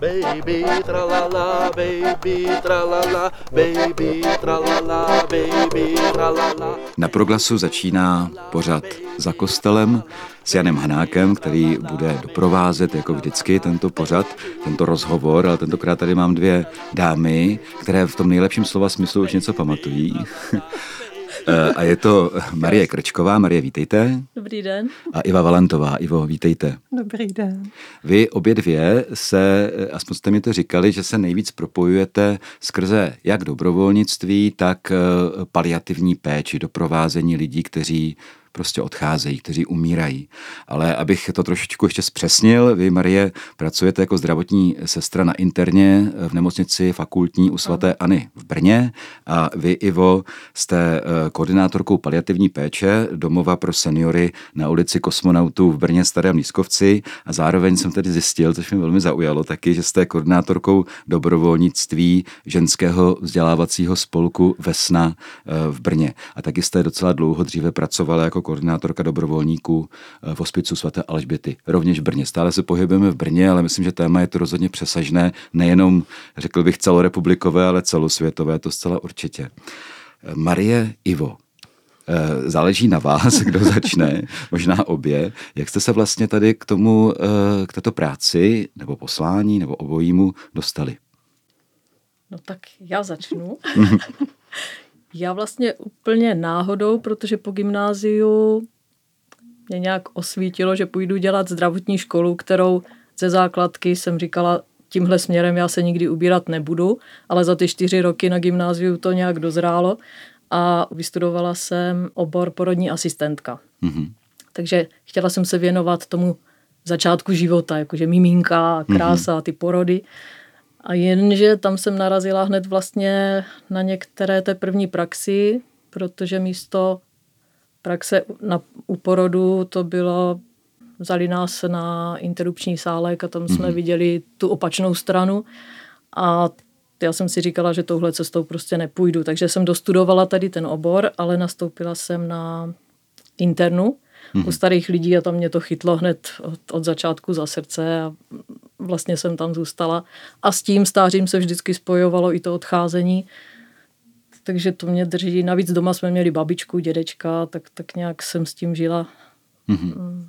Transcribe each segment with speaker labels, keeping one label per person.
Speaker 1: Baby tralala, baby tralala, baby tralala, baby tralala.
Speaker 2: Na proglasu začíná pořad za kostelem s Janem Hanákem, který bude doprovázet jako vždycky tento pořad, tento rozhovor, ale tentokrát tady mám dvě dámy, které v tom nejlepším slova smyslu už něco pamatují. Eh, a je to Marie Krčková. Marie, vítejte.
Speaker 3: Dobrý den.
Speaker 2: A Iva Valentová. Ivo, vítejte.
Speaker 4: Dobrý den.
Speaker 2: Vy obě dvě se, eh, aspoň jste mi to říkali, že se nejvíc propojujete skrze jak dobrovolnictví, tak eh, paliativní péči, doprovázení lidí, kteří prostě odcházejí, kteří umírají. Ale abych to trošičku ještě zpřesnil, vy, Marie, pracujete jako zdravotní sestra na interně v nemocnici fakultní u svatéAny v Brně a vy, Ivo, jste eh, koordinátorkou paliativní péče domova pro seniory na ulici Kosmonautů v Brně Starém Lískovci a zároveň jsem tedy zjistil, což mě velmi zaujalo taky, že jste koordinátorkou dobrovolnictví ženského vzdělávacího spolku Vesna eh, v Brně. A taky jste docela dlouho dříve pracovala jako koordinátorka dobrovolníků eh, v hospicu svaté Alžběty, rovněž v Brně. Stále se pohybujeme v Brně, ale myslím, že téma je to rozhodně přesažné, nejenom, řekl bych, celorepublikové, ale celosvětové, to zcela určitě. Eh, Marie Ivo, eh, záleží na vás, kdo začne, možná obě. Jak jste se vlastně tady k tomu, k této práci, nebo poslání, nebo obojímu dostali?
Speaker 3: No tak já začnu. Já vlastně úplně náhodou, protože po gymnáziu mě nějak osvítilo, že půjdu dělat zdravotní školu, kterou ze základky jsem říkala, tímhle směrem já se nikdy ubírat nebudu, ale za ty čtyři roky na gymnáziu to nějak dozrálo a vystudovala jsem obor porodní asistentka. Mm-hmm. Takže chtěla jsem se věnovat tomu začátku života, jakože miminka, krása, mm-hmm. ty porody. A jenže tam jsem narazila hned vlastně na některé té první praxi, protože místo praxe na, u porodu to bylo, vzali nás na interrupční sálek a tam jsme mm-hmm. viděli tu opačnou stranu a já jsem si říkala, že touhle cestou prostě nepůjdu, takže jsem dostudovala tady ten obor, ale nastoupila jsem na internu mm-hmm. u starých lidí a tam mě to chytlo hned od, od začátku za srdce a vlastně jsem tam zůstala. A s tím stářím se vždycky spojovalo i to odcházení, takže to mě drží. Navíc doma jsme měli babičku, dědečka, tak, tak nějak jsem s tím žila. Mm-hmm.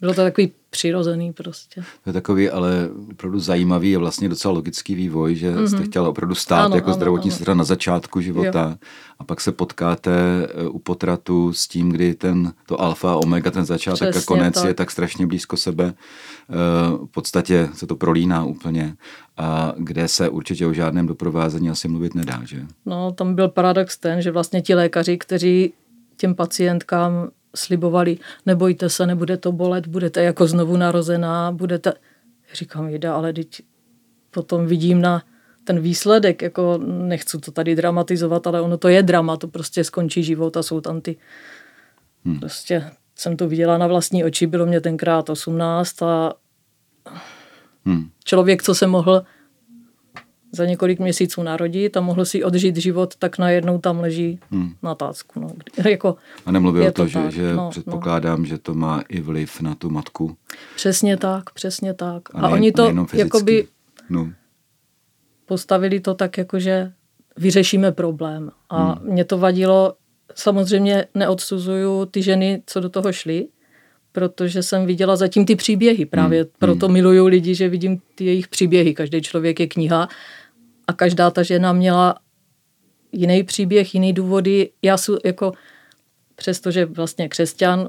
Speaker 3: Bylo to takový přirozený prostě.
Speaker 2: To je takový ale opravdu zajímavý a vlastně docela logický vývoj, že mm-hmm. jste chtěla opravdu stát ano, jako ano, zdravotní sestra na začátku života jo. a pak se potkáte eh, u potratu s tím, kdy ten to alfa, omega, ten začátek Přesně a konec tak. je tak strašně blízko sebe. Eh, v podstatě se to prolíná úplně a kde se určitě o žádném doprovázení asi mluvit nedá, že?
Speaker 3: No, tam byl paradox ten, že vlastně ti lékaři, kteří těm pacientkám slibovali, nebojte se, nebude to bolet, budete jako znovu narozená, budete... Říkám, jde, ale teď potom vidím na ten výsledek, jako nechci to tady dramatizovat, ale ono to je drama, to prostě skončí život a jsou tam ty... Hmm. Prostě jsem to viděla na vlastní oči, bylo mě tenkrát 18 a hmm. člověk, co se mohl za několik měsíců narodit a mohl si odžít život, tak najednou tam leží hmm. na tácku. No. Jako,
Speaker 2: a nemluví o to, to že, tak, že no, předpokládám, no. že to má i vliv na tu matku.
Speaker 3: Přesně tak, přesně tak. A, ne, a oni to jakoby no. postavili to tak, jako že vyřešíme problém. A hmm. mě to vadilo, samozřejmě neodsuzuju ty ženy, co do toho šly, protože jsem viděla zatím ty příběhy. Právě hmm. proto hmm. miluju lidi, že vidím ty jejich příběhy. Každý člověk je kniha a každá ta žena měla jiný příběh, jiný důvody. Já jsem jako, přestože vlastně křesťan,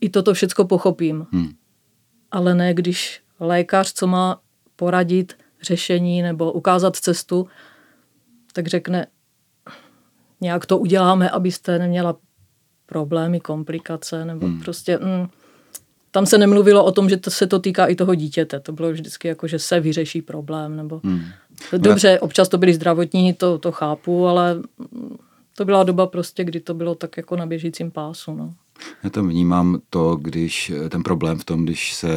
Speaker 3: i toto všechno pochopím. Hmm. Ale ne, když lékař, co má poradit řešení nebo ukázat cestu, tak řekne, nějak to uděláme, abyste neměla problémy, komplikace, nebo hmm. prostě... Mm, tam se nemluvilo o tom, že to se to týká i toho dítěte. To bylo vždycky jako, že se vyřeší problém. Nebo... Hmm. Dobře, občas to byli zdravotní, to, to chápu, ale to byla doba prostě, kdy to bylo tak jako na běžícím pásu. No.
Speaker 2: Já tam vnímám to, když ten problém v tom, když se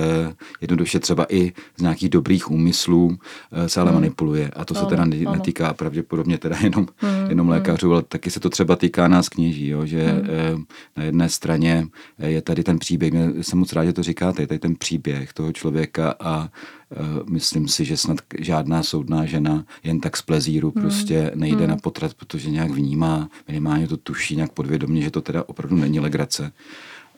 Speaker 2: jednoduše třeba i z nějakých dobrých úmyslů eh, se ale hmm. manipuluje. A to se teda netýká pravděpodobně teda jenom, hmm. jenom hmm. lékařů, ale taky se to třeba týká nás kněží, jo, že hmm. Eh, na jedné straně je tady ten příběh, já jsem moc rád, že to říkáte, je tady ten příběh toho člověka a Eh, myslím si, že snad žádná soudná žena jen tak z plezíru hmm. prostě nejde hmm. na potrat, protože nějak vnímá, minimálně to tuší nějak podvědomě, že to teda opravdu není legrace.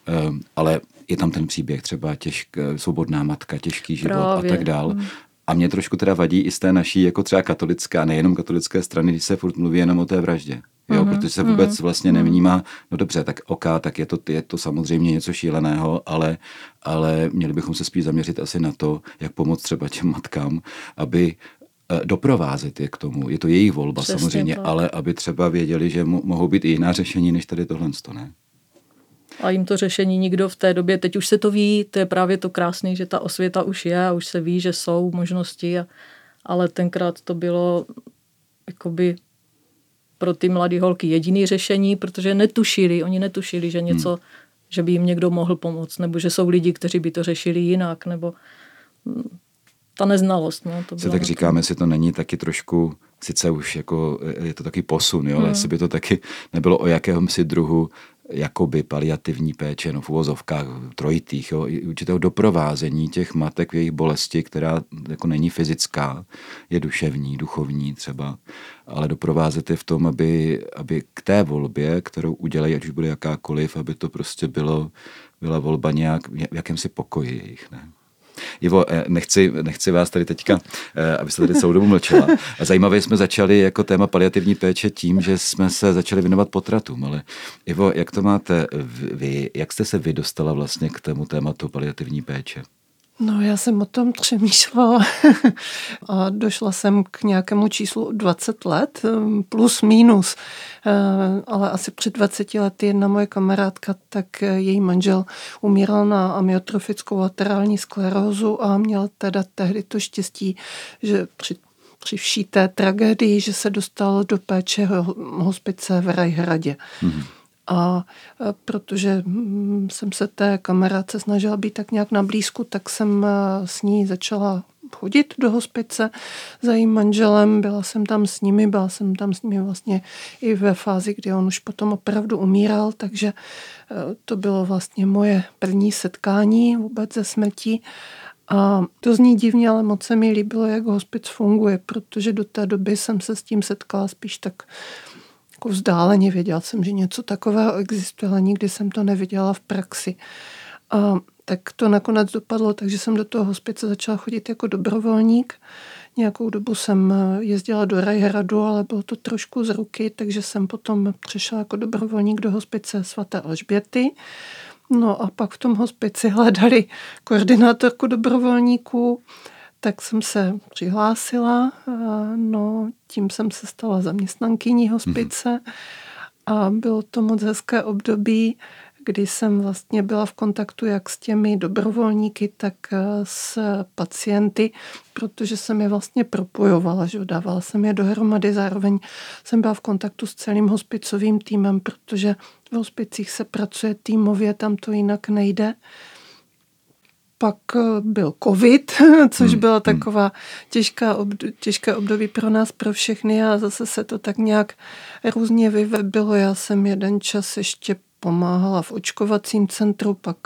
Speaker 2: Eh, ale je tam ten příběh, třeba těžk, svobodná matka, těžký život Právě. a tak dál. Hmm. A mě trošku teda vadí i z té naší, jako třeba katolická, nejenom katolické strany, když se furt mluví jenom o té vraždě. Jo, mm-hmm. protože se vůbec mm-hmm. vlastně mhm. nevnímá, no dobře, tak OK, tak je to, je to samozřejmě něco šíleného, ale, ale měli bychom se spíš zaměřit asi na to, jak pomoct třeba těm matkám, aby eh, doprovázet je k tomu. Je to jejich volba Přesně samozřejmě, to. ale aby třeba věděli, že mohou být i jiná řešení, než tady tohle, ne?
Speaker 3: A jim to řešení nikdo v té době, teď už se to ví, to je právě to krásné, že ta osvěta už je a už se ví, že jsou možnosti, a, ale tenkrát to bylo jakoby pro ty mladé holky jediný řešení, protože netušili, oni netušili, že něco, hmm. že by jim někdo mohl pomoct, nebo že jsou lidi, kteří by to řešili jinak, nebo hm, ta neznalost. No, to
Speaker 2: Se tak říkáme, jestli to není taky trošku, sice už jako je to taky posun, jo, hmm. ale jestli by to taky nebylo o jakémsi druhu jakoby paliativní péče, no v uvozovkách trojitých, jo, určitého doprovázení těch matek v jejich bolesti, která jako není fyzická, je duševní, duchovní třeba, ale doprovázet je v tom, aby, aby k té volbě, kterou udělají, ať už bude jakákoliv, aby to prostě bylo, byla volba nějak v jakémsi pokoji jejich. Ne? Ivo, eh, nechci, nechci vás tady teďka, eh, abyste tady celou dobu mlčela. Zajímavě jsme začali jako téma paliativní péče tím, že jsme se začali věnovat potratům, ale Ivo, jak to máte vy, jak jste se vy dostala vlastně k tému tématu paliativní péče?
Speaker 4: No, já jsem o tom přemýšlela a došla jsem k nějakému číslu 20 let, um, plus minus. Uh, ale asi před 20 lety jedna moje kamarádka, tak její manžel umíral na amyotrofickou laterální sklerózu a měl teda tehdy to štěstí, že při při vší té tragédii, že se dostal do péče hospice v Rajhradě. Mm-hmm. A protože mm, jsem se té kamarádce snažila být tak nějak na blízku, tak jsem s ní začala chodit do hospice za jejím manželem, byla jsem tam s nimi, byla jsem tam s nimi vlastně i ve fázi, kdy on už potom opravdu umíral, takže to bylo vlastně moje první setkání vůbec ze smrtí. A to zní divně, ale moc se mi líbilo, jak hospic funguje, protože do té doby jsem se s tím setkala spíš tak jako vzdáleně. Věděla jsem, že něco takového existuje, ale nikdy jsem to neviděla v praxi. A tak to nakonec dopadlo, takže jsem do toho hospice začala chodit jako dobrovolník. Nějakou dobu jsem jezdila do Rajhradu, ale bylo to trošku z ruky, takže jsem potom přešla jako dobrovolník do hospice svaté Alžběty. No a pak v tom hospici hledali koordinátorku dobrovolníků tak jsem se přihlásila, no tím jsem se stala zaměstnankyní hospice. Mm-hmm. a bylo to moc hezké období, kdy jsem vlastně byla v kontaktu jak s těmi dobrovolníky, tak e, s pacienty, protože jsem je vlastně propojovala, že dávala jsem je dohromady, zároveň jsem byla v kontaktu s celým hospicovým týmem, protože v hospicích se pracuje týmově, tam to jinak nejde pak eh, byl covid, což hmm. byla hmm. taková těžká období, těžké období pro nás, pro všechny a zase se to tak nějak různě vyvebilo. Já jsem jeden čas ještě pomáhala v očkovacím centru, pak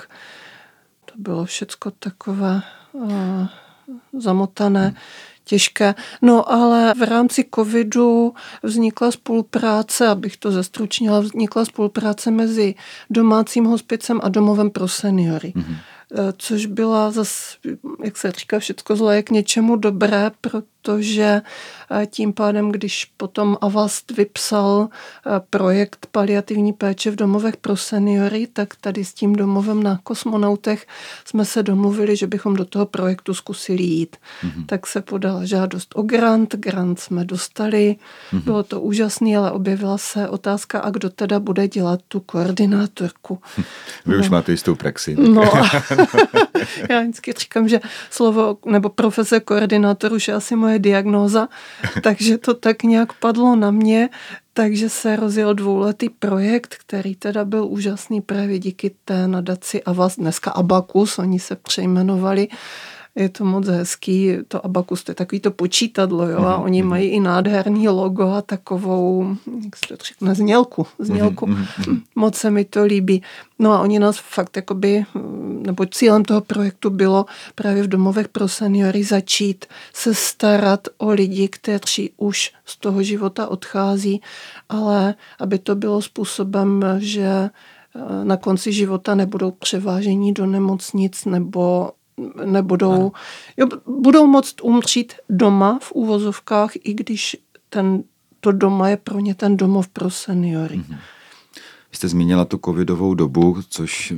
Speaker 4: to bylo všecko takové uh, zamotané. Hmm těžké. No ale v rámci covidu vznikla spolupráce, abych to zestručnila, vznikla spolupráce mezi domácím hospicem a domovem pro seniory. Mm-hmm. Eh, což byla zase, jak se říká, všechno zlé je k něčemu dobré, protože eh, tím pádem, když potom Avast vypsal eh, projekt paliativní péče v domovech pro seniory, tak tady s tím domovem na kosmonautech jsme se domluvili, že bychom do toho projektu zkusili jít. Mm-hmm. Tak se podala žádost o grant, grant jsme dostali, mm-hmm. bylo to úžasné, ale objevila se otázka, a kdo teda bude dělat tu koordinátorku.
Speaker 2: Vy no. už máte jistou praxi.
Speaker 4: No, Já vždycky říkám, že slovo nebo profese koordinátor už je asi moje diagnóza, takže to tak nějak padlo na mě, takže se rozjel dvouletý projekt, který teda byl úžasný právě díky té nadaci Avas, dneska Abakus, oni se přejmenovali je to moc hezký, to Abakus, to je takový to počítadlo, jo, a mhm, oni mhm. mají i nádherný logo a takovou, jak se to řekne, znělku, znělku. Mhm, moc se mi to líbí. No a oni nás fakt jakoby, nebo cílem toho projektu bylo právě v domovech pro seniory začít se starat o lidi, kteří už z toho života odchází, ale aby to bylo způsobem, že eh, na konci života nebudou převážení do nemocnic nebo nebudou, jo, budou moct umřít doma v úvozovkách, i když ten, to doma je pro ně ten domov pro seniory. Mm-hmm.
Speaker 2: Vy jste zmínila tu covidovou dobu, což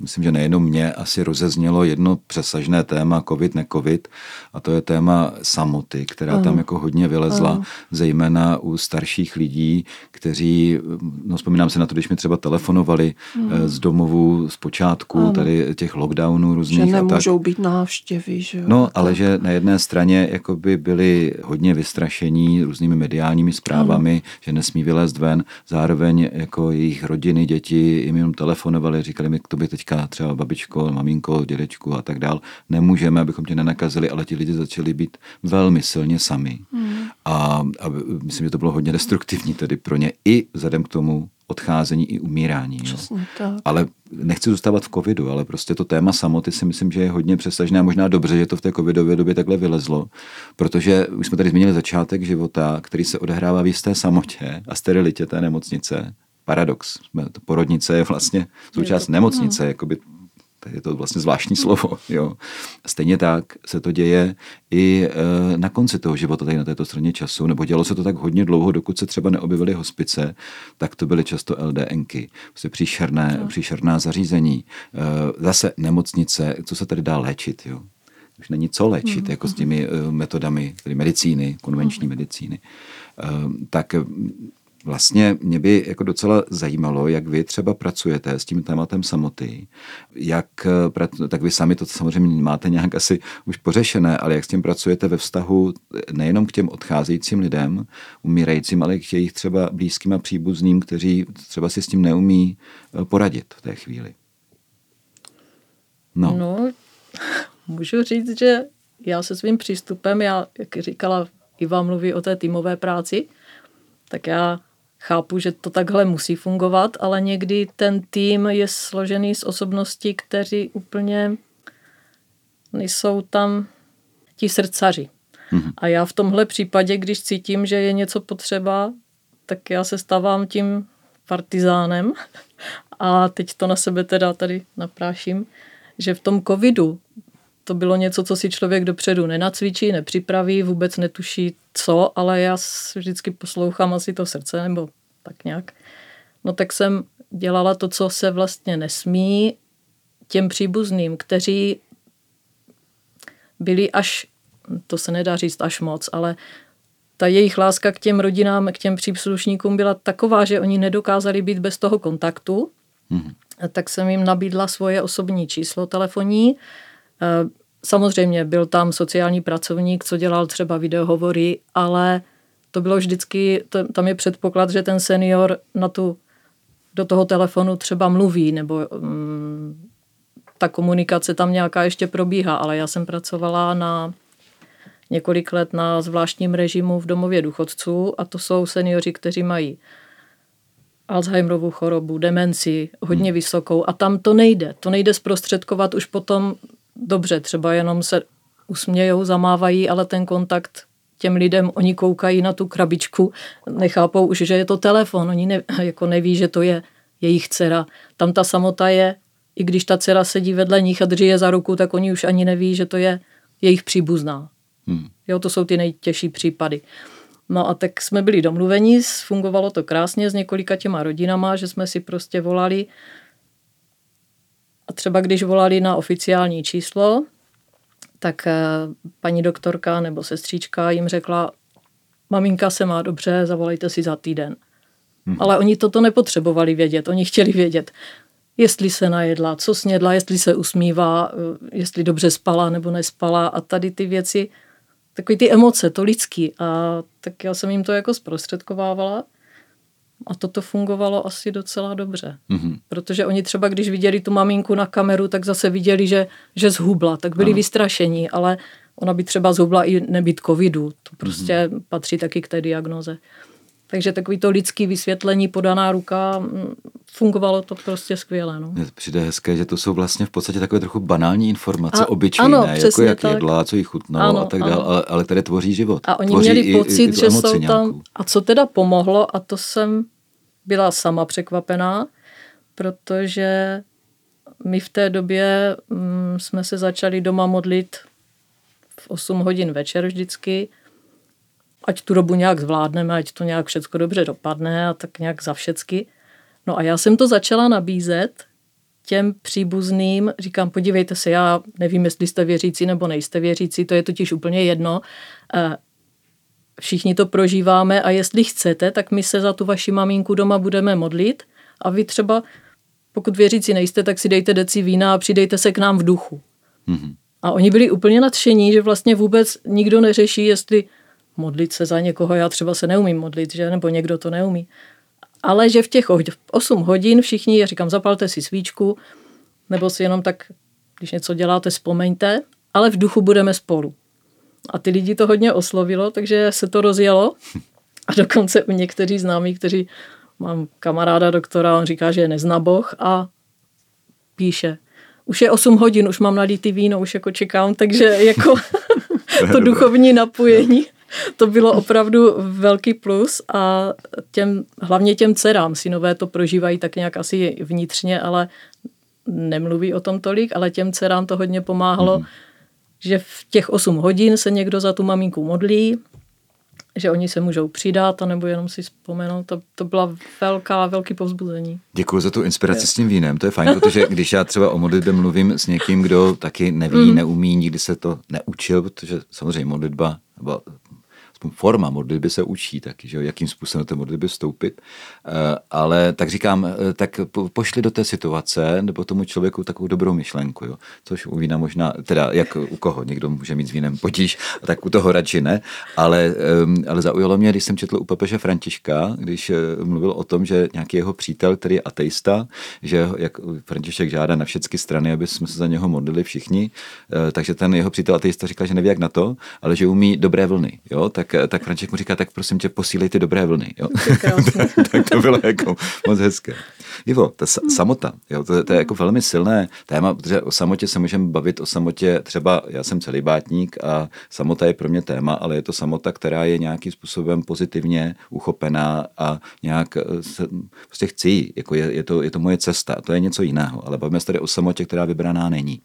Speaker 2: myslím, že nejenom mě asi rozeznělo jedno přesažné téma covid, necovid a to je téma samoty, která ano. tam jako hodně vylezla, ano. zejména u starších lidí, kteří, no vzpomínám se na to, když mi třeba telefonovali ano. z domovů z počátku ano. tady těch lockdownů různých. Že
Speaker 4: nemůžou a tak. být návštěvy, že jo?
Speaker 2: No, ale že na jedné straně jakoby byli hodně vystrašení různými mediálními zprávami, ano. že nesmí vylézt ven, zároveň jako jejich rodiny, děti jim jenom telefonovali, říkali mi, to by teď teďka třeba babičko, maminko, dědečku a tak dál, nemůžeme, abychom tě nenakazili, ale ti lidi začali být velmi silně sami. Hmm. A, a myslím, že to bylo hodně destruktivní tedy pro ně i vzhledem k tomu odcházení i umírání.
Speaker 4: Přesně, tak.
Speaker 2: Ale nechci zůstávat v covidu, ale prostě to téma samoty si myslím, že je hodně přesažné a možná dobře, že to v té covidové době takhle vylezlo, protože už jsme tady zmínili začátek života, který se odehrává v jisté samotě a sterilitě té nemocnice paradox. Porodnice je vlastně součást nemocnice, no. jakoby je to vlastně zvláštní slovo. Jo. Stejně tak se to děje i e, na konci toho života tady na této straně času, nebo dělo se to tak hodně dlouho, dokud se třeba neobjevily hospice, tak to byly často LDNky, prostě příšerné, no. příšerná zařízení. E, zase nemocnice, co se tady dá léčit, jo. Už není co léčit, mm-hmm. jako s těmi e, metodami, tedy medicíny, konvenční mm-hmm. medicíny. Tak Vlastně mě by jako docela zajímalo, jak vy třeba pracujete s tím tématem samoty, jak, tak vy sami to samozřejmě máte nějak asi už pořešené, ale jak s tím pracujete ve vztahu nejenom k těm odcházejícím lidem, umírajícím, ale k jejich třeba blízkým a příbuzným, kteří třeba si s tím neumí eh, poradit v té chvíli.
Speaker 3: No. no můžu říct, že já se svým přístupem, já, jak říkala, Iva mluví o té týmové práci, tak já chápu, že to takhle musí fungovat, ale někdy ten tým je složený z osobností, kteří úplně nejsou tam ti srdcaři. Mm-hmm. A já v tomhle případě, když cítím, že je něco potřeba, tak já se stávám tím partizánem a teď to na sebe teda tady napráším, že v tom covidu to bylo něco, co si člověk dopředu nenacvičí, nepřipraví, vůbec netuší co, ale já vždycky poslouchám asi to srdce, nebo tak nějak. No tak jsem dělala to, co se vlastně nesmí těm příbuzným, kteří byli až, to se nedá říct až moc, ale ta jejich láska k těm rodinám, k těm příslušníkům byla taková, že oni nedokázali být bez toho kontaktu, mm-hmm. tak jsem jim nabídla svoje osobní číslo telefonní, Eh, samozřejmě byl tam sociální pracovník, co dělal třeba videohovory, ale to bylo vždycky, to, tam je předpoklad, že ten senior na tu, do toho telefonu třeba mluví, nebo um, ta komunikace tam nějaká ještě probíhá, ale já jsem pracovala na několik let na zvláštním režimu v domově důchodců a to jsou seniori, kteří mají Alzheimerovu chorobu, demenci, hodně hmm. vysokou a tam to nejde. To nejde zprostředkovat už potom dobře, třeba jenom se usmějou, zamávají, ale ten kontakt těm lidem, oni koukají na tu krabičku, nechápou už, že je to telefon, oni ne, jako neví, že to je jejich dcera. Tam ta samota je, i když ta dcera sedí vedle nich a drží je za ruku, tak oni už ani neví, že to je jejich příbuzná. Hmm. Jo, to jsou ty nejtěžší případy. No a tak jsme byli domluveni, fungovalo to krásně s několika těma rodinama, že jsme si prostě volali, a třeba když volali na oficiální číslo, tak eh, paní doktorka nebo sestřička jim řekla, maminka se má dobře, zavolejte si za týden. Hmm. Ale oni toto nepotřebovali vědět, oni chtěli vědět, jestli se najedla, co snědla, jestli se usmívá, eh, jestli dobře spala nebo nespala a tady ty věci, takový ty emoce, to lidský. A tak já jsem jim to jako zprostředkovávala a toto fungovalo asi docela dobře. Mm-hmm. Protože oni třeba, když viděli tu maminku na kameru, tak zase viděli, že, že zhubla, tak byli ano. vystrašení, ale ona by třeba zhubla i nebýt covidu. To prostě mm-hmm. patří taky k té diagnoze. Takže takový to lidský vysvětlení, podaná ruka, mm, fungovalo to prostě skvěle. No.
Speaker 2: Mně přijde hezké, že to jsou vlastně v podstatě takové trochu banální informace, a, obyčejné, ano, jako jak tak. jedla, co jí chutnalo ano, a tak dále, ale, ale které tvoří život.
Speaker 3: A oni
Speaker 2: tvoří
Speaker 3: měli i, pocit, i že jsou tam... Nějakou. A co teda pomohlo, a to jsem byla sama překvapená, protože my v té době mm, jsme se začali doma modlit v 8 hodin večer vždycky, ať tu dobu nějak zvládneme, ať to nějak všechno dobře dopadne a tak nějak za všecky. No a já jsem to začala nabízet těm příbuzným, říkám, podívejte se, já nevím, jestli jste věřící nebo nejste věřící, to je totiž úplně jedno. Eh, všichni to prožíváme a jestli chcete, tak my se za tu vaši maminku doma budeme modlit a vy třeba, pokud věřící nejste, tak si dejte deci vína a přidejte se k nám v duchu. Mm-hmm. A oni byli úplně nadšení, že vlastně vůbec nikdo neřeší, jestli modlit se za někoho, já třeba se neumím modlit, že, nebo někdo to neumí. Ale že v těch 8 hodin všichni, já říkám, zapalte si svíčku, nebo si jenom tak, když něco děláte, vzpomeňte, ale v duchu budeme spolu. A ty lidi to hodně oslovilo, takže se to rozjelo. A dokonce u některých známých, kteří mám kamaráda doktora, on říká, že je neznaboch a píše, už je 8 hodin, už mám nalitý víno, už jako čekám, takže jako to duchovní napojení, to bylo opravdu velký plus a těm, hlavně těm dcerám, synové to prožívají tak nějak asi vnitřně, ale nemluví o tom tolik, ale těm dcerám to hodně pomáhalo, mm-hmm že v těch 8 hodin se někdo za tu maminku modlí, že oni se můžou přidat, anebo jenom si vzpomenout. To, to byla velká, velký povzbuzení.
Speaker 2: Děkuji za tu inspiraci je. s tím vínem. To je fajn, protože když já třeba o modlitbě mluvím s někým, kdo taky neví, mm. neumí, nikdy se to neučil, protože samozřejmě modlitba nebo forma modlitby se učí taky, že jakým způsobem do té modlitby vstoupit. Eh, ale tak říkám, eh, tak pošli do té situace nebo tomu člověku takovou dobrou myšlenku, jo? což u vína možná, teda jak u koho, někdo může mít s vínem potíž, tak u toho radši ne, ale, ehm, ale zaujalo mě, když jsem četl u papeže Františka, když eh, mluvil o tom, že nějaký jeho přítel, který je ateista, že jak František žádá na všechny strany, aby jsme se za něho modlili všichni, takže ten jeho přítel ateista říká, že neví jak na to, ale že umí dobré vlny, jo? tak tak František mu říká, tak prosím tě, posílej ty dobré vlny. Jo? tak to bylo jako moc hezké. Ivo, ta samota, jo, to, to, je jako velmi silné téma, protože o samotě se můžeme bavit, o samotě třeba, já jsem celý bátník a samota je pro mě téma, ale je to samota, která je nějakým způsobem pozitivně uchopená a nějak eh, se, prostě chci, jako je, je, to, je to moje cesta, to je něco jiného, ale bavíme se tady o samotě, která vybraná není.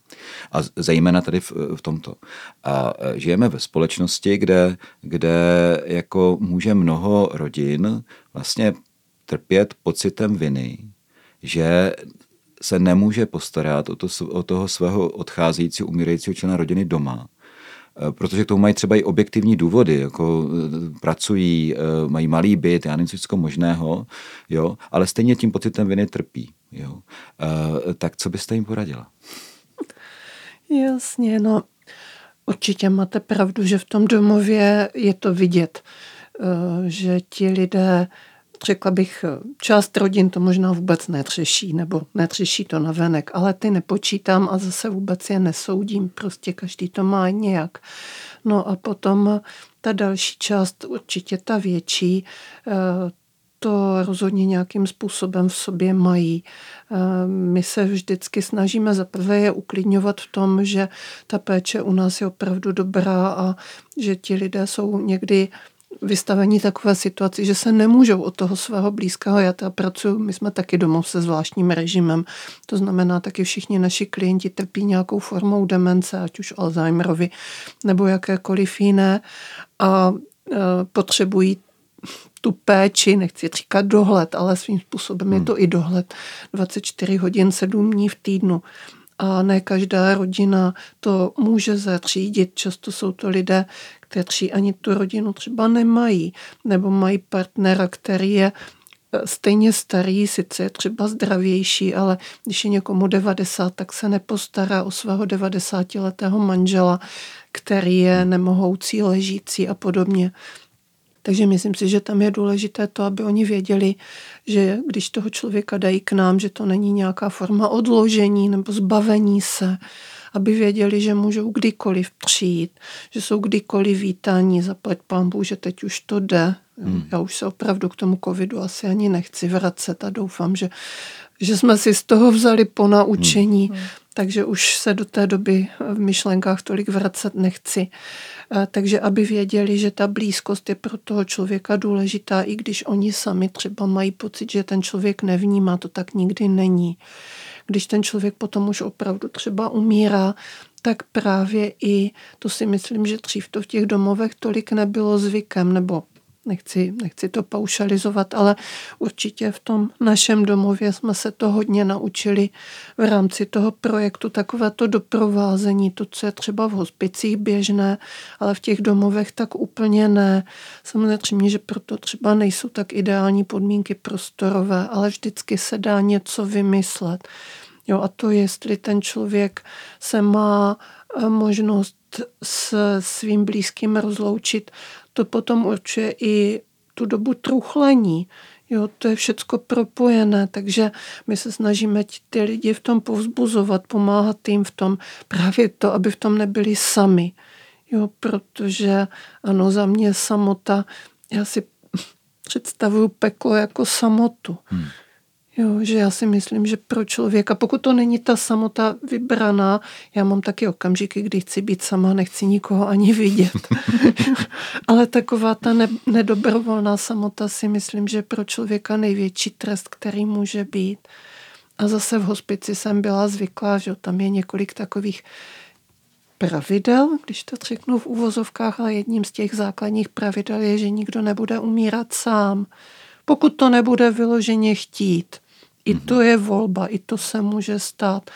Speaker 2: A zejména tady v, v tomto. A eh, žijeme ve společnosti, kde, kde jako může mnoho rodin vlastně trpět pocitem viny, že se nemůže postarat o, to, o toho svého odcházejícího, umírajícího člena rodiny doma, eh, protože k tomu mají třeba i objektivní důvody, jako eh, pracují, eh, mají malý byt, já nevím, co možného, jo, ale stejně tím pocitem viny trpí. Jo. Tak co byste jim poradila?
Speaker 4: Jasně, no určitě máte pravdu, že v tom domově je to vidět, že ti lidé řekla bych, část rodin to možná vůbec netřeší, nebo netřeší to na venek, ale ty nepočítám a zase vůbec je nesoudím, prostě každý to má nějak. No a potom ta další část, určitě ta větší, eh, to rozhodně nějakým způsobem v sobě mají. Eh, my se vždycky snažíme zaprvé je uklidňovat v tom, že ta péče u nás je opravdu dobrá a že ti lidé jsou někdy vystavení takové situaci, že se nemůžou od toho svého blízkého, já teda pracuji, my jsme taky domov se zvláštním režimem, to znamená taky všichni naši klienti trpí nějakou formou demence, ať už Alzheimerovi nebo jakékoliv jiné. A e, potřebují tu péči, nechci říkat dohled, ale svým způsobem hmm. je to i dohled 24 hodin, 7 dní v týdnu a ne každá rodina to může zařídit. Často jsou to lidé, kteří ani tu rodinu třeba nemají, nebo mají partnera, který je stejně starý, sice je třeba zdravější, ale když je někomu 90, tak se nepostará o svého 90-letého manžela, který je nemohoucí, ležící a podobně. Takže myslím si, že tam je důležité to, aby oni věděli, že když toho člověka dají k nám, že to není nějaká forma odložení nebo zbavení se, aby věděli, že můžou kdykoliv přijít, že jsou kdykoliv vítání, zaplať pambu, že teď už to jde. Hmm. Já už se opravdu k tomu covidu asi ani nechci vracet a doufám, že, že jsme si z toho vzali po naučení, hmm. Takže už se do té doby v myšlenkách tolik vracet nechci. Takže aby věděli, že ta blízkost je pro toho člověka důležitá, i když oni sami třeba mají pocit, že ten člověk nevnímá, to tak nikdy není když ten člověk potom už opravdu třeba umírá, tak právě i, to si myslím, že dřív to v těch domovech tolik nebylo zvykem, nebo nechci, nechci to paušalizovat, ale určitě v tom našem domově jsme se to hodně naučili v rámci toho projektu, takové to doprovázení, to, co je třeba v hospicích běžné, ale v těch domovech tak úplně ne. Samozřejmě, že proto třeba nejsou tak ideální podmínky prostorové, ale vždycky se dá něco vymyslet. Jo, a to, jestli ten člověk se má eh, možnost s svým blízkým rozloučit, to potom určuje i tu dobu truchlení. Jo, to je všecko propojené, takže my se snažíme ty lidi v tom povzbuzovat, pomáhat jim v tom, právě to, aby v tom nebyli sami. Jo, protože ano, za mě samota, já si představuju peklo jako samotu. Hmm. Jo, že já si myslím, že pro člověka, pokud to není ta samota vybraná, já mám taky okamžiky, kdy chci být sama, nechci nikoho ani vidět. Ale taková ta ne, nedobrovolná samota si myslím, že pro člověka největší trest, který může být. A zase v hospici jsem byla zvyklá, že tam je několik takových pravidel, když to řeknu v úvozovkách, ale jedním z těch základních pravidel je, že nikdo nebude umírat sám pokud to nebude vyloženě chtít. I to je volba, i to se může stát.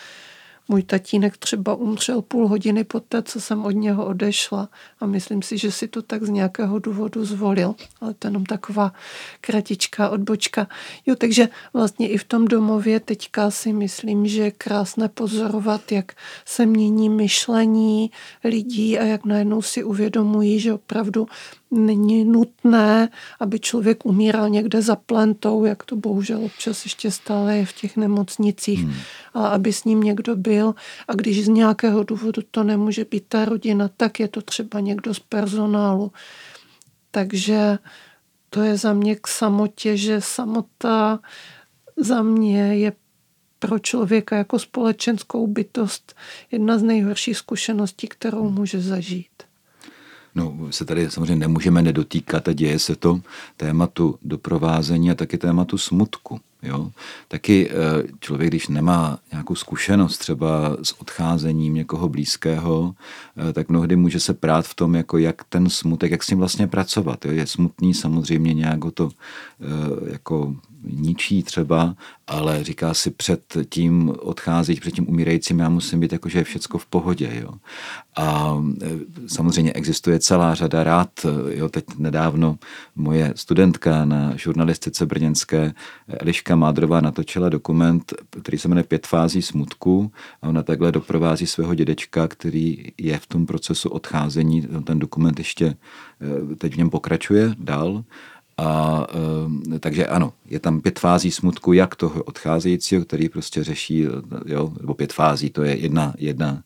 Speaker 4: Můj tatínek třeba umřel půl hodiny poté, co jsem od něho odešla a myslím si, že si to tak z nějakého důvodu zvolil. Ale to je jenom taková kratičká odbočka. Jo, takže vlastně i v tom domově teďka si myslím, že je krásné pozorovat, jak se mění myšlení lidí a jak najednou si uvědomují, že opravdu není nutné, aby člověk umíral někde za plentou, jak to bohužel občas ještě stále je v těch nemocnicích, hmm. ale aby s ním někdo byl a když z nějakého důvodu to nemůže být ta rodina, tak je to třeba někdo z personálu. Takže to je za mě k samotě, že samota za mě je pro člověka jako společenskou bytost jedna z nejhorších zkušeností, kterou může zažít.
Speaker 2: No, se tady samozřejmě nemůžeme nedotýkat a děje se to tématu doprovázení a taky tématu smutku. Jo? Taky eh, člověk, když nemá nějakou zkušenost třeba s odcházením někoho blízkého, eh, tak mnohdy může se prát v tom, jako jak ten smutek, jak s tím vlastně pracovat. Jo? Je smutný samozřejmě nějak to eh, jako ničí třeba, ale říká si před tím odcházet, před tím umírajícím, já musím být jako, že je všecko v pohodě. Jo. A e, samozřejmě existuje celá řada rád. Jo, teď nedávno moje studentka na žurnalistice brněnské Eliška Mádrová natočila dokument, který se jmenuje Pět fází smutku a ona takhle doprovází svého dědečka, který je v tom procesu odcházení. Ten dokument ještě e, teď v něm pokračuje dál a e, takže ano, je tam pět fází smutku, jak toho odcházejícího, který prostě řeší, jo, nebo pět fází, to je jedna, jedna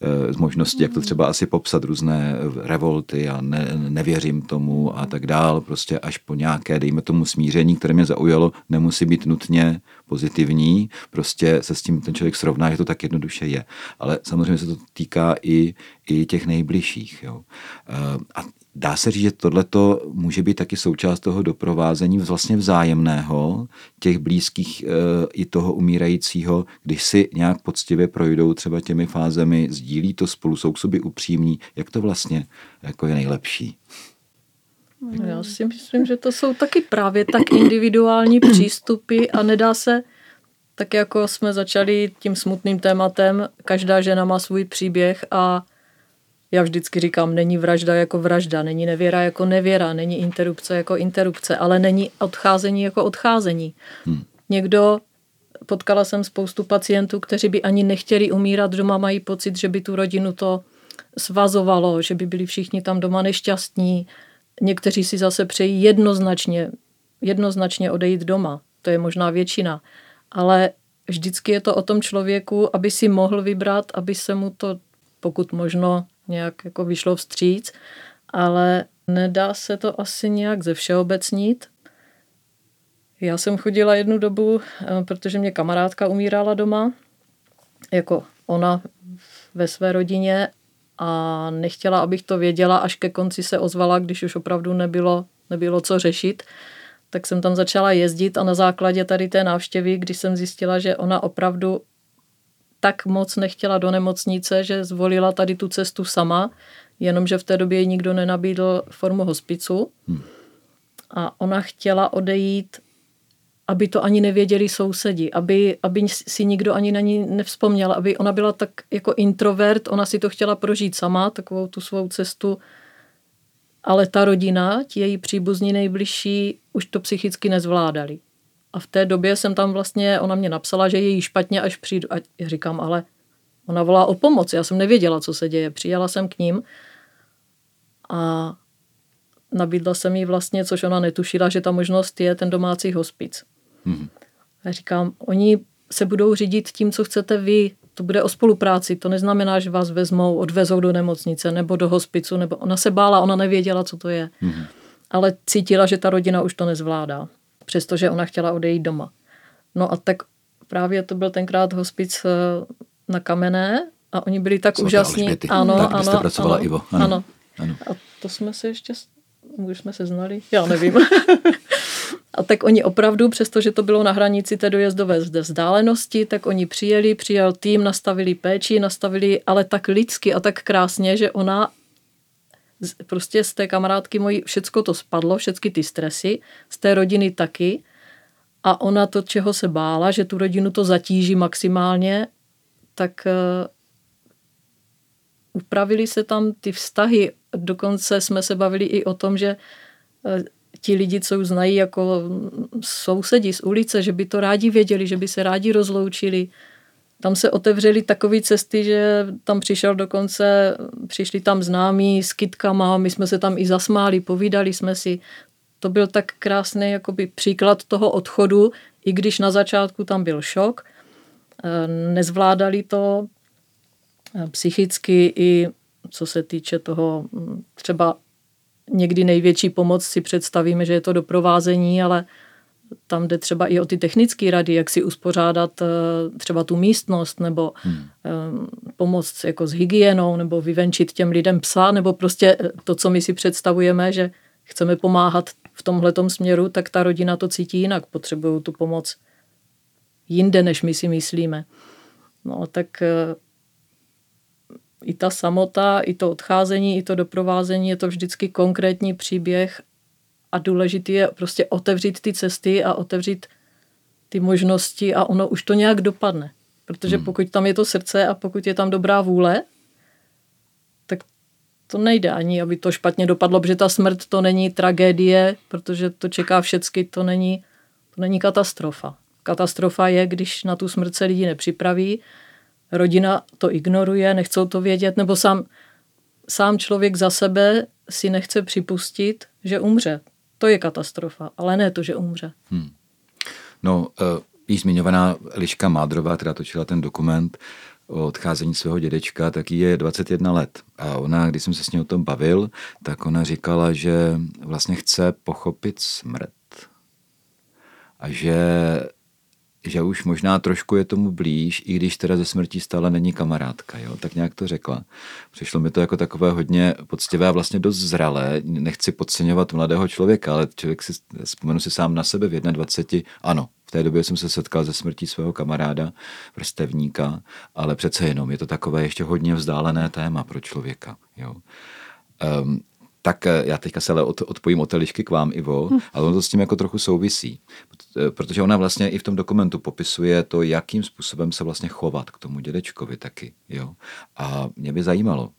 Speaker 2: e, z možností, jak to třeba asi popsat, různé revolty a ne, nevěřím tomu a tak dál, prostě až po nějaké, dejme tomu smíření, které mě zaujalo, nemusí být nutně pozitivní, prostě se s tím ten člověk srovná, že to tak jednoduše je. Ale samozřejmě se to týká i, i těch nejbližších. Jo. E, a Dá se říct, že tohleto může být taky součást toho doprovázení vlastně vzájemného těch blízkých e, i toho umírajícího, když si nějak poctivě projdou třeba těmi fázemi, sdílí to spolu, jsou k sobě upřímní, jak to vlastně jako je nejlepší.
Speaker 3: No, já si myslím, že to jsou taky právě tak individuální přístupy a nedá se, tak jako jsme začali tím smutným tématem, každá žena má svůj příběh a Já vždycky říkám, není vražda jako vražda, není nevěra jako nevěra, není interrupce jako interrupce, ale není odcházení jako odcházení. Hmm. Někdo, potkala jsem spoustu pacientů, kteří by ani nechtěli umírat doma, mají pocit, že by tu rodinu to svazovalo, že by byli všichni tam doma nešťastní. Někteří si zase přejí jednoznačně, jednoznačně odejít doma. To je možná většina. Ale vždycky je to o tom člověku, aby si mohl vybrat, aby se mu to pokud možno nějak jako vyšlo vstříc, ale nedá se to asi nějak ze všeobecnit. Já jsem chodila jednu dobu, eh, protože mě kamarádka umírala doma, jako ona ve své rodině a nechtěla, abych to věděla, až ke konci se ozvala, když už opravdu nebylo, nebylo co řešit, tak jsem tam začala jezdit a na základě tady té návštěvy, když jsem zjistila, že ona opravdu tak moc nechtěla do nemocnice, že zvolila tady tu cestu sama, jenomže v té době ji nikdo nenabídl formu hospicu. Hmm. A ona chtěla odejít, aby to ani nevěděli sousedi, aby, aby si nikdo ani na ní nevzpomněl, aby ona byla tak jako introvert, ona si to chtěla prožít sama, takovou tu svou cestu, ale ta rodina, ti její příbuzní nejbližší, už to psychicky nezvládali. A v té době jsem tam vlastně, ona mě napsala, že je jí špatně, až přijdu. A říkám, ale ona volá o pomoc. Já jsem nevěděla, co se děje. Přijela jsem k ním a nabídla jsem jí vlastně, což ona netušila, že ta možnost je ten domácí hospic. Hmm. Já říkám, oni se budou řídit tím, co chcete vy. To bude o spolupráci. To neznamená, že vás vezmou, odvezou do nemocnice nebo do hospicu. Nebo ona se bála, ona nevěděla, co to je. Hmm. Ale cítila, že ta rodina už to nezvládá přestože ona chtěla odejít doma. No a tak právě to byl tenkrát hospic eh, na Kamenné a oni byli tak Svatá úžasní.
Speaker 2: Alžběty.
Speaker 3: Ano,
Speaker 2: tak,
Speaker 3: ano,
Speaker 2: pracovala
Speaker 3: ano,
Speaker 2: Ivo.
Speaker 3: Ano. ano. ano. A to jsme se ještě, už jsme se znali, já nevím. a tak oni opravdu, přestože to bylo na hranici té dojezdové vzdálenosti, tak oni přijeli, přijel tým, nastavili péči, nastavili ale tak lidsky a tak krásně, že ona prostě z té kamarádky mojí všecko to spadlo, všechny ty stresy, z té rodiny taky. A ona to, čeho se bála, že tu rodinu to zatíží maximálně, tak uh, upravili se tam ty vztahy. Dokonce jsme se bavili i o tom, že uh, ti lidi, co už znají jako sousedi z ulice, že by to rádi věděli, že by se rádi rozloučili, tam se otevřely takové cesty, že tam přišel dokonce, přišli tam známí s kytkama, my jsme se tam i zasmáli, povídali jsme si. To byl tak krásný jakoby příklad toho odchodu, i když na začátku tam byl šok. Eh, nezvládali to eh, psychicky i co se týče toho hm, třeba někdy největší pomoc si představíme, že je to doprovázení, ale tam jde třeba i o ty technické rady, jak si uspořádat eh, třeba tu místnost, nebo hmm. Eh, pomoct jako s hygienou, nebo vyvenčit těm lidem psa, nebo prostě eh, to, co my si představujeme, že chceme pomáhat v tomhletom směru, tak ta rodina to cítí jinak, potřebují tu pomoc jinde, než my si myslíme. No tak i ta samota, i to odcházení, i to doprovázení je to vždycky konkrétní příběh a důležité je prostě otevřít ty cesty a otevřít ty možnosti a ono už to nějak dopadne. Protože hmm. pokud tam je to srdce a pokud je tam dobrá vůle, tak to nejde ani, aby to špatně dopadlo, protože ta smrt to není tragédie, protože to čeká všecky, to není, to není katastrofa. Katastrofa je, když na tu smrt se lidi nepřipraví, rodina to ignoruje, nechcou to vědět, nebo sám, sám člověk za sebe si nechce připustit, že umře to je katastrofa, ale ne to, že umře. Hmm.
Speaker 2: No, uh, již zmiňovaná Eliška Mádrová, která točila ten dokument o odcházení svého dědečka, tak jí je 21 let. A ona, když jsem se s ní o tom bavil, tak ona říkala, že vlastně chce pochopit smrt. A že že už možná trošku je tomu blíž, i když teda ze smrtí stále není kamarádka, jo? tak nějak to řekla. Přišlo mi to jako takové hodně poctivé a vlastně dost zralé. Nechci podceňovat mladého člověka, ale člověk si, vzpomenu si sám na sebe v 21, ano, v té době jsem se setkal ze smrtí svého kamaráda, vrstevníka, ale přece jenom je to takové ještě hodně vzdálené téma pro člověka. Jo? Um, tak eh, já teďka se ale od, odpojím od té lišky k vám, Ivo, hm. ale ono to s tím jako trochu souvisí, eh, protože ona vlastně i v tom dokumentu popisuje to, jakým způsobem se vlastně chovat k tomu dědečkovi taky, jo. A mě by zajímalo,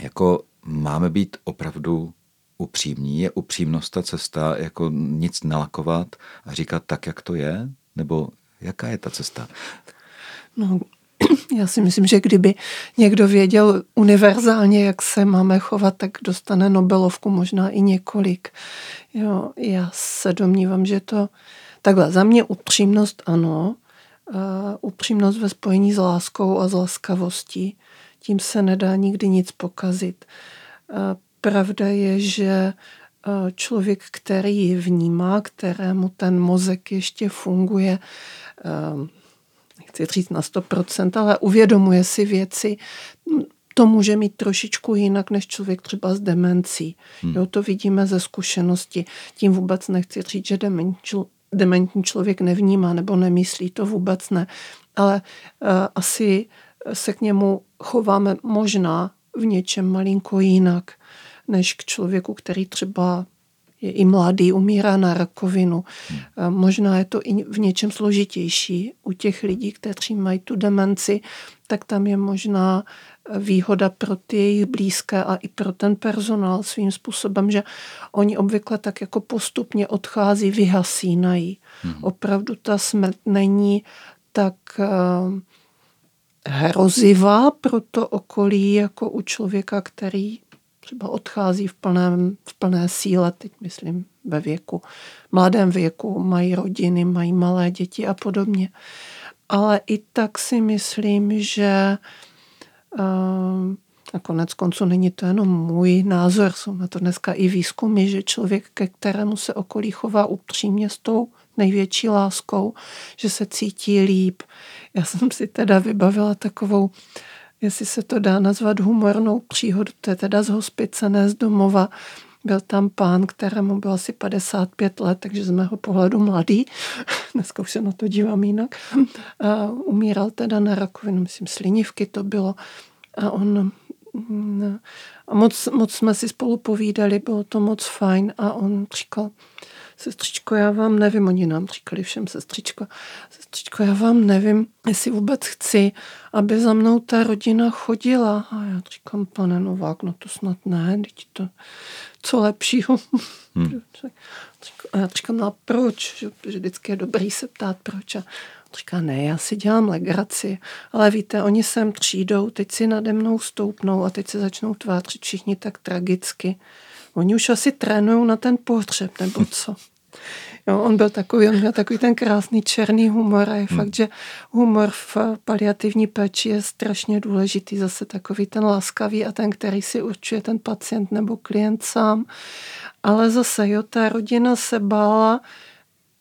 Speaker 2: jako máme být opravdu upřímní? Je upřímnost ta cesta, jako nic nalakovat a říkat tak, jak to je? Nebo jaká je ta cesta?
Speaker 4: No, já si myslím, že kdyby někdo věděl univerzálně, jak se máme chovat, tak dostane Nobelovku, možná i několik. Jo, já se domnívám, že to takhle, za mě upřímnost ano, uh, upřímnost ve spojení s láskou a s laskavostí, tím se nedá nikdy nic pokazit. Uh, pravda je, že uh, člověk, který vnímá, kterému ten mozek ještě funguje, nechci říct na 100%, ale uvědomuje si věci, to může mít trošičku jinak než člověk třeba s demencí. Hmm. Jo, to vidíme ze zkušenosti. Tím vůbec nechci říct, že dementní člověk nevnímá nebo nemyslí, to vůbec ne. Ale uh, asi se k němu chováme možná v něčem malinko jinak, než k člověku, který třeba i mladý, umírá na rakovinu. Hmm. Možná je to i v něčem složitější u těch lidí, kteří mají tu demenci, tak tam je možná výhoda pro ty jejich blízké a i pro ten personál svým způsobem, že oni obvykle tak jako postupně odchází, vyhasínají. Hmm. Opravdu ta smrt není tak uh, hrozivá pro to okolí, jako u člověka, který třeba odchází v, plném, v plné síle, teď myslím ve věku, mladém věku, mají rodiny, mají malé děti a podobně. Ale i tak si myslím, že uh, a konec konců není to jenom můj názor, jsou na to dneska i výzkumy, že člověk, ke kterému se okolí chová upřímně s tou největší láskou, že se cítí líp. Já jsem si teda vybavila takovou jestli se to dá nazvat humornou příhodu, to je teda z hospice, ne z domova. Byl tam pán, kterému bylo asi 55 let, takže z mého pohledu mladý. Dneska už se na to dívám jinak. A umíral teda na rakovinu, myslím, slinivky to bylo. A on a moc, moc jsme si spolu povídali, bylo to moc fajn a on říkal, sestřičko, já vám nevím, oni nám říkali všem, sestřičko, sestřičko, já vám nevím, jestli vůbec chci, aby za mnou ta rodina chodila. A já říkám, pane Novák, no to snad ne, teď to, co lepšího. Hmm. A já říkám, no a proč? Že, že vždycky je dobrý se ptát, proč. A říká, ne, já si dělám legraci, ale víte, oni sem přijdou, teď si nade mnou stoupnou a teď se začnou tvářit všichni tak tragicky. Oni už asi trénují na ten pohřeb, nebo co. Jo, on byl takový, on měl takový ten krásný černý humor a je hmm. fakt, že humor v paliativní péči je strašně důležitý, zase takový ten laskavý a ten, který si určuje ten pacient nebo klient sám. Ale zase, jo, ta rodina se bála,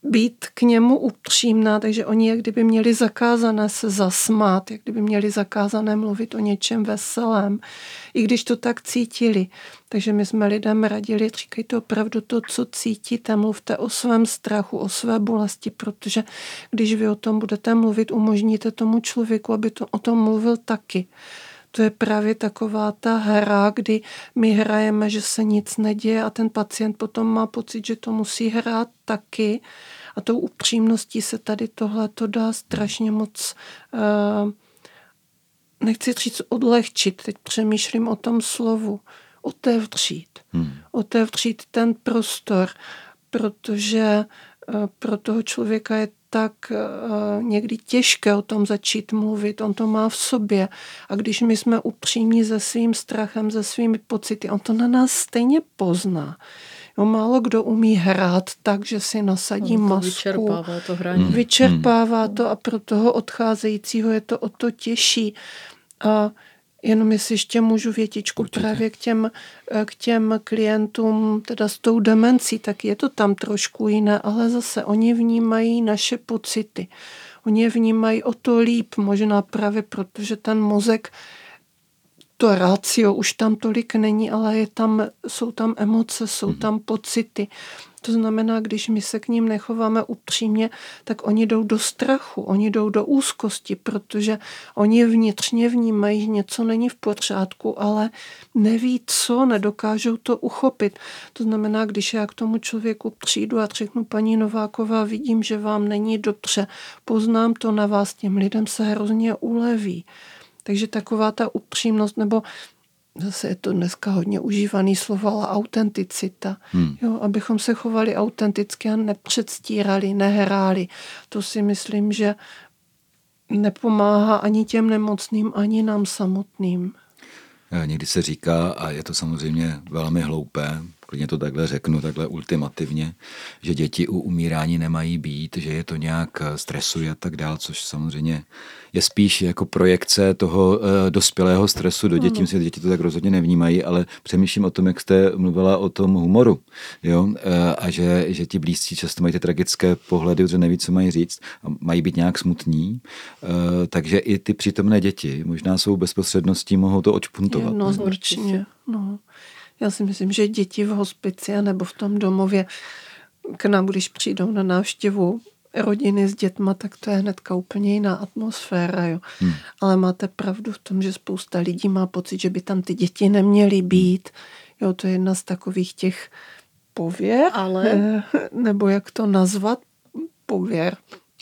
Speaker 4: být k němu upřímná, takže oni jak kdyby měli zakázané se zasmát, jak kdyby měli zakázané mluvit o něčem veselém, i když to tak cítili. Takže my jsme lidem radili, říkejte opravdu to, co cítíte, mluvte o svém strachu, o své bolesti, protože když vy o tom budete mluvit, umožníte tomu člověku, aby to o tom mluvil taky. To je právě taková ta hra, kdy my hrajeme, že se nic neděje a ten pacient potom má pocit, že to musí hrát taky. A tou upřímností se tady tohle to dá strašně moc, uh, nechci říct odlehčit, teď přemýšlím o tom slovu, otevřít. Hmm. Otevřít ten prostor, protože uh, pro toho člověka je tak uh, někdy těžké o tom začít mluvit. On to má v sobě. A když my jsme upřímní se svým strachem, se svými pocity, on to na nás stejně pozná. No, málo kdo umí hrát tak, že si nasadí to masku.
Speaker 3: Vyčerpává to hraní.
Speaker 4: Mm. Vyčerpává to a pro toho odcházejícího je to o to těžší. A Jenom jestli ještě můžu větičku Určitě. právě k těm, k těm klientům, teda s tou demencí, tak je to tam trošku jiné, ale zase oni vnímají naše pocity. Oni je vnímají o to líp, možná právě protože ten mozek to rácio už tam tolik není, ale je tam, jsou tam emoce, jsou mhm. tam pocity. To znamená, když my se k ním nechováme upřímně, tak oni jdou do strachu, oni jdou do úzkosti, protože oni vnitřně vnímají, že něco není v pořádku, ale neví co, nedokážou to uchopit. To znamená, když já k tomu člověku přijdu a řeknu, paní Nováková, vidím, že vám není dobře, poznám to na vás, těm lidem se hrozně uleví. Takže taková ta upřímnost, nebo zase je to dneska hodně užívaný slovo, ale autenticita. Hmm. Jo, abychom se chovali autenticky a nepředstírali, nehráli. To si myslím, že nepomáhá ani těm nemocným, ani nám samotným.
Speaker 2: Někdy se říká, a je to samozřejmě velmi hloupé, klidně to takhle řeknu, takhle ultimativně, že děti u umírání nemají být, že je to nějak eh, stresuje a tak dál, což samozřejmě je spíš jako projekce toho uh, dospělého stresu do dětí. Myslím, že děti to tak rozhodně nevnímají, ale přemýšlím o tom, jak jste mluvila o tom humoru. Jo? Uh, a že, že ti blízcí často mají ty tragické pohledy, že neví, co mají říct a mají být nějak smutní. Uh, takže i ty přítomné děti možná jsou bezprostředností, mohou to očpuntovat.
Speaker 4: No, určitě. No. Já si myslím, že děti v hospici nebo v tom domově k nám, když přijdou na návštěvu rodiny s dětma, tak to je hnedka úplně jiná atmosféra. Jo. Hmm. Ale máte pravdu v tom, že spousta lidí má pocit, že by tam ty děti neměly být. Jo, to je jedna z takových těch pověr,
Speaker 3: Ale...
Speaker 4: Eh, nebo jak to nazvat, pověr.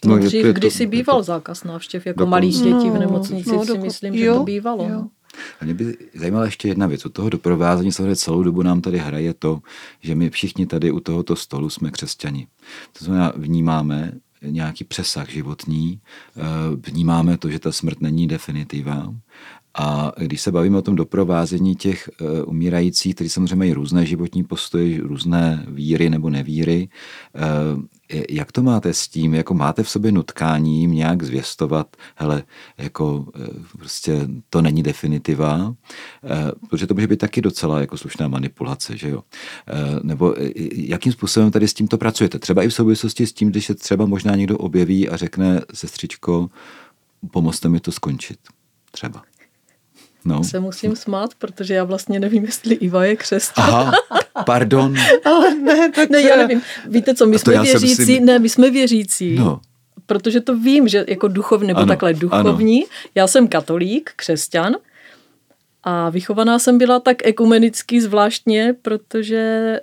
Speaker 3: No, Dřív, když si býval zákaz návštěv jako malých dětí v no, nemocnici, no, si myslím, jo, že to bývalo. Jo.
Speaker 2: A mě by zajímala ještě jedna věc. U toho doprovázení samozřejmě celou dobu nám tady hraje to, že my všichni tady u tohoto stolu jsme křesťani. To znamená, vnímáme nějaký přesah životní, eh, vnímáme to, že ta smrt není definitiva a když se bavíme o tom doprovázení těch uh, umírajících, kteří samozřejmě mají různé životní postoje, různé víry nebo nevíry, uh, jak to máte s tím, jako máte v sobě nutkání jim nějak zvěstovat, hele, jako prostě to není definitiva, protože to může být taky docela jako slušná manipulace, že jo? Nebo jakým způsobem tady s tímto pracujete? Třeba i v souvislosti s tím, když se třeba možná někdo objeví a řekne, sestřičko, pomozte mi to skončit. Třeba.
Speaker 3: No. Se musím smát, protože já vlastně nevím, jestli Iva je křesťan.
Speaker 2: Aha, pardon.
Speaker 4: Ale ne, tak...
Speaker 3: Ne, já nevím. Víte co, my jsme věřící, si... ne, my jsme věřící. No. Protože to vím, že jako duchovní, nebo ano, takhle duchovní. Ano. Já jsem katolík, křesťan, a vychovaná jsem byla tak ekumenicky zvláštně, protože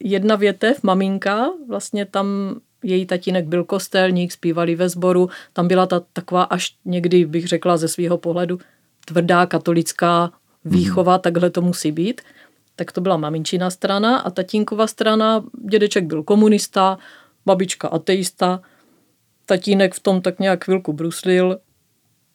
Speaker 3: jedna větev, maminka, vlastně tam její tatínek byl kostelník, zpívali ve sboru, tam byla ta taková až někdy, bych řekla ze svého pohledu, tvrdá katolická výchova, hmm. takhle to musí být. Tak to byla maminčina strana a tatínková strana, dědeček byl komunista, babička ateista, tatínek v tom tak nějak chvilku bruslil,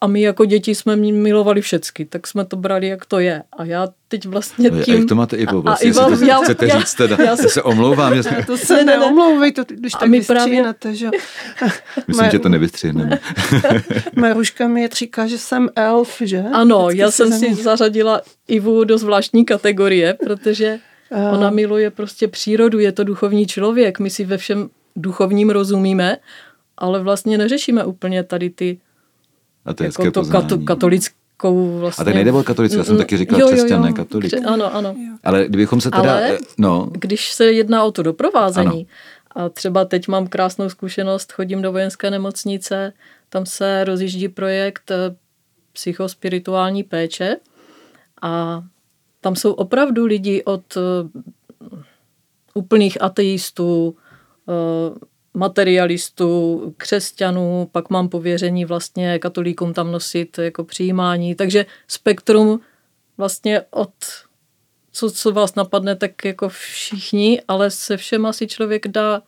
Speaker 3: a my jako děti jsme milovali všecky, tak jsme to brali, jak to je. A já teď vlastně tím...
Speaker 2: A jak to máte i po vlastně, a, a Ivo, já, chcete já, říct teda, já, já se omlouvám. Já,
Speaker 4: to se ne, ne, neomlouvej, to, když tak my právě... že...
Speaker 2: Myslím, Mé, že to nevystřihneme.
Speaker 4: Maruška mi říká, že jsem elf, že?
Speaker 3: Ano, Vždycky já jsem si zařadila Ivu do zvláštní kategorie, protože uh. ona miluje prostě přírodu, je to duchovní člověk, my si ve všem duchovním rozumíme, ale vlastně neřešíme úplně tady ty
Speaker 2: Ateické jako to
Speaker 3: poznání. katolickou vlastně.
Speaker 2: A tak nejde o katolické, já jsem taky říkal jo, křesťan, ne katolik.
Speaker 3: Ano, ano.
Speaker 2: Ale kdybychom se teda...
Speaker 3: Ale
Speaker 2: no.
Speaker 3: když se jedná o to doprovázení, ano. a třeba teď mám krásnou zkušenost, chodím do vojenské nemocnice, tam se rozjíždí projekt eh, psychospirituální péče a tam jsou opravdu lidi od eh, úplných ateistů, eh, materialistů, křesťanů, pak mám pověření vlastně katolíkům tam nosit jako přijímání, takže spektrum vlastně od co, co vás napadne, tak jako všichni, ale se všem asi člověk dá,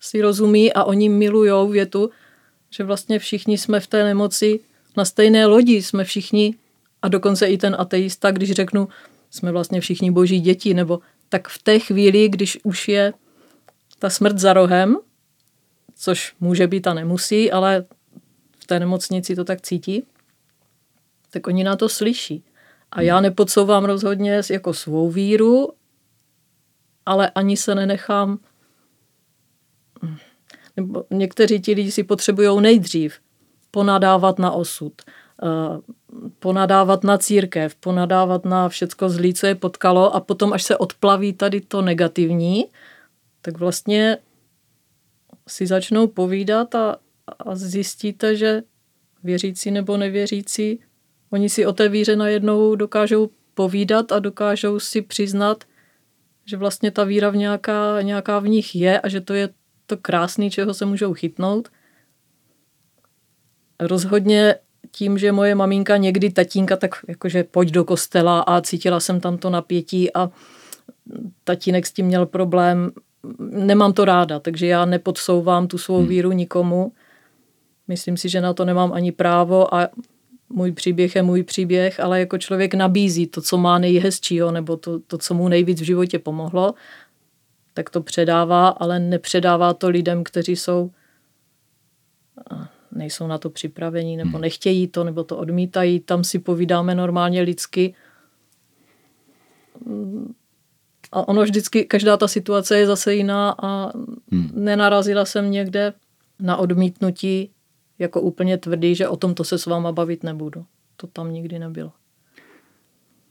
Speaker 3: si rozumí a oni milujou větu, že vlastně všichni jsme v té nemoci na stejné lodi, jsme všichni a dokonce i ten ateista, když řeknu, jsme vlastně všichni boží děti, nebo tak v té chvíli, když už je ta smrt za rohem, což může být a nemusí, ale v té nemocnici to tak cítí, tak oni na to slyší. A já nepodsouvám rozhodně jako svou víru, ale ani se nenechám. Nebo někteří ti lidi si potřebují nejdřív ponadávat na osud, eh, ponadávat na církev, ponadávat na všecko zlý, co je potkalo a potom, až se odplaví tady to negativní, tak vlastně si začnou povídat a, a zjistíte, že věřící nebo nevěřící, oni si o té víře najednou dokážou povídat a dokážou si přiznat, že vlastně ta víra v nějaká, nějaká v nich je a že to je to krásný, čeho se můžou chytnout. Rozhodně tím, že moje maminka někdy tatínka, tak jakože pojď do kostela a cítila jsem tam to napětí a tatínek s tím měl problém, nemám to ráda, takže já nepodsouvám tu svou hmm. víru nikomu. Myslím si, že na to nemám ani právo a můj příběh je můj příběh, ale jako člověk nabízí to, co má nejhezčího, nebo to, to, co mu nejvíc v životě pomohlo, tak to předává, ale nepředává to lidem, kteří jsou nejsou na to připravení, nebo hmm. nechtějí to, nebo to odmítají. Tam si povídáme normálně lidsky. A ono vždycky, každá ta situace je zase jiná a hmm. nenarazila jsem někde na odmítnutí jako úplně tvrdý, že o tomto se s váma bavit nebudu. To tam nikdy nebylo.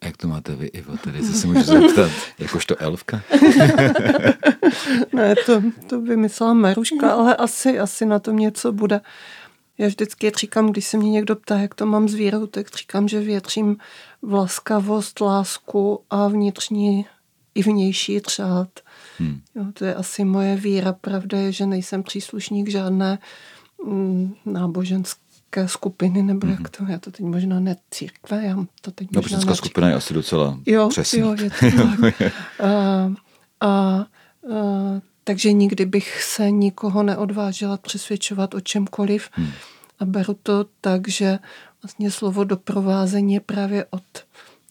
Speaker 2: Jak to máte vy, Ivo, tady se můžu zeptat, jakožto elfka?
Speaker 4: ne, to, to vymyslela Maruška, ale asi, asi na tom něco bude. Já vždycky říkám, když se mě někdo ptá, jak to mám s vírou, tak říkám, že větřím vlaskavost, lásku a vnitřní i vnější řád. Hmm. Jo, to je asi moje víra. Pravda je, že nejsem příslušník žádné mm, náboženské skupiny, nebo hmm. jak to, já to teď možná ne církve, já to teď možná
Speaker 2: Náboženská skupina je asi docela
Speaker 4: jo,
Speaker 2: přesný.
Speaker 4: Jo, je to tak. a, a, a, takže nikdy bych se nikoho neodvážila přesvědčovat o čemkoliv. Hmm. A beru to tak, že vlastně slovo doprovázení je právě od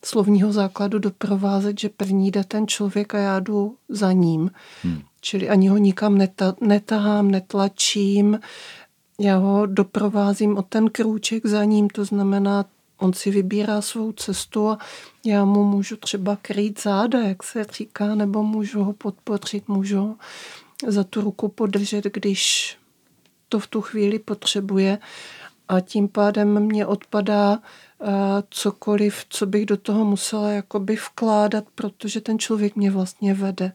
Speaker 4: slovního základu doprovázet, že první jde ten člověk a já jdu za ním. Hmm. Čili ani ho nikam neta, netahám, netlačím, já ho doprovázím o ten krůček za ním, to znamená, on si vybírá svou cestu a já mu můžu třeba krýt záda, jak se říká, nebo můžu ho podpořit, můžu ho za tu ruku podržet, když to v tu chvíli potřebuje a tím pádem mě odpadá cokoliv, co bych do toho musela jakoby vkládat, protože ten člověk mě vlastně vede.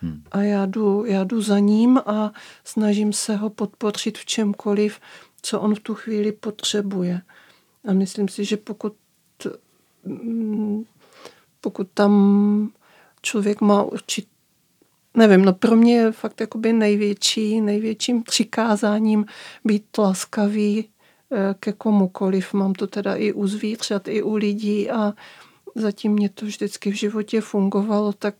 Speaker 4: Hmm. A já jdu, já jdu za ním a snažím se ho podpořit v čemkoliv, co on v tu chvíli potřebuje. A myslím si, že pokud, mm, pokud tam člověk má určit, nevím, no pro mě je fakt jakoby největší, největším přikázáním být laskavý eh, ke komukoliv. Mám to teda i u zvířat, i u lidí a zatím mě to vždycky v životě fungovalo, tak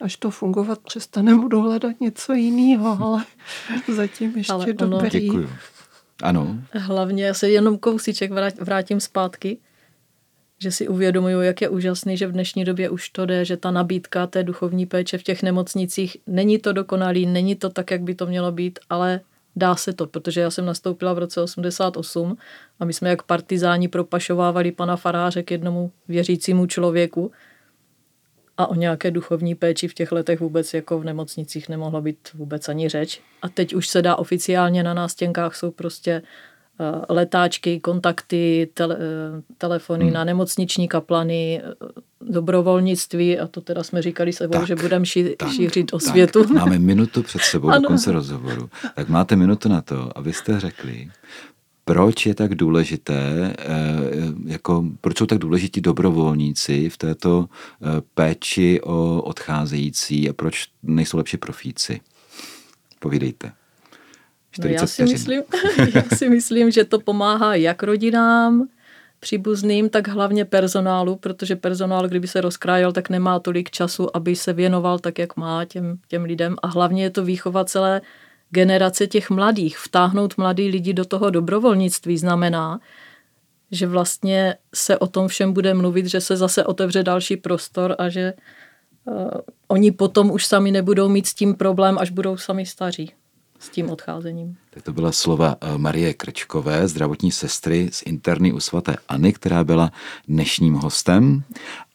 Speaker 4: až to fungovat přestane, budu hledat něco jiného, ale zatím ještě ale ono, dobrý.
Speaker 2: Děkuju. Ano.
Speaker 3: Hlavně se jenom kousíček vrátím zpátky, že si uvědomuju, jak je úžasný, že v dnešní době už to jde, že ta nabídka té duchovní péče v těch nemocnicích, není to dokonalý, není to tak, jak by to mělo být, ale dá se to, protože já jsem nastoupila v roce 88 a my jsme jak partizáni propašovávali pana faráře k jednomu věřícímu člověku a o nějaké duchovní péči v těch letech vůbec jako v nemocnicích nemohla být vůbec ani řeč. A teď už se dá oficiálně na nástěnkách jsou prostě letáčky, kontakty, tele, eh, telefony hmm. na nemocniční kaplany, eh, dobrovolnictví a to teda jsme říkali sebou, tak, že budeme ší, tak, šířit o tak, světu.
Speaker 2: Máme minutu před sebou ano. do konce rozhovoru. Tak máte minutu na to, abyste řekli, proč je tak důležité, jako, proč jsou tak důležití dobrovolníci v této péči o odcházející a proč nejsou lepší profíci? Povídejte.
Speaker 3: No já, si myslím, já si myslím, že to pomáhá jak rodinám, příbuzným, tak hlavně personálu, protože personál, kdyby se rozkrájel, tak nemá tolik času, aby se věnoval tak, jak má těm, těm lidem. A hlavně je to výchova celé generace těch mladých. Vtáhnout mladý lidi do toho dobrovolnictví znamená, že vlastně se o tom všem bude mluvit, že se zase otevře další prostor a že uh, oni potom už sami nebudou mít s tím problém, až budou sami staří s tím odcházením.
Speaker 2: Tak to byla slova eh, Marie Krčkové, zdravotní sestry z interny u svatéAny, která byla dnešním hostem.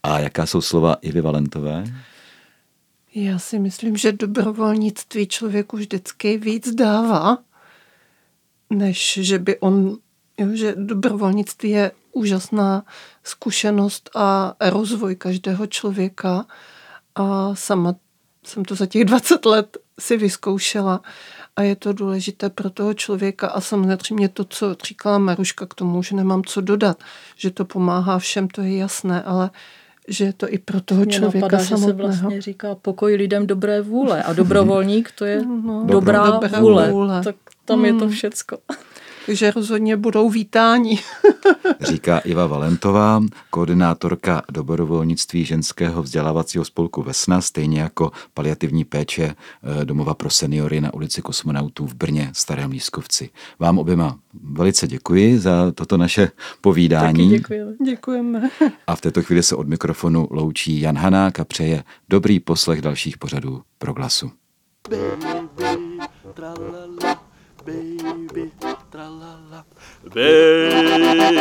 Speaker 2: A jaká jsou slova Ivy Valentové?
Speaker 4: Já si myslím, že dobrovolnictví člověku vždycky víc dává, než že by on, jo, že dobrovolnictví je úžasná zkušenost a rozvoj každého člověka a sama jsem to za těch 20 let si vyzkoušela a je to důležité pro toho člověka a samozřejmě to, co říkala Maruška k tomu, že nemám co dodat, že to pomáhá všem, to je jasné, ale že je to i pro toho Mě člověka napadá, samotného.
Speaker 3: že se vlastně říká pokoj lidem dobré vůle a dobrovolník to je no, dobrá, dobrá vůle. vůle. Tak tam hmm. je to hmm. všecko.
Speaker 4: Takže rozhodně budou vítání.
Speaker 2: Říká Iva Valentová, koordinátorka dobrovolnictví ženského vzdělávacího spolku Vesna, stejně jako paliativní péče eh, domova pro seniory na ulici Kosmonautů v Brně, Starém Lískovci. Vám oběma velice děkuji za toto naše povídání.
Speaker 3: Taky děkujeme.
Speaker 4: Děkujeme.
Speaker 2: A v této chvíli se od mikrofonu loučí Jan Hanák a přeje dobrý poslech dalších pořadů pro glasu.
Speaker 1: Baby, tralala, baby, tra la la. Baby.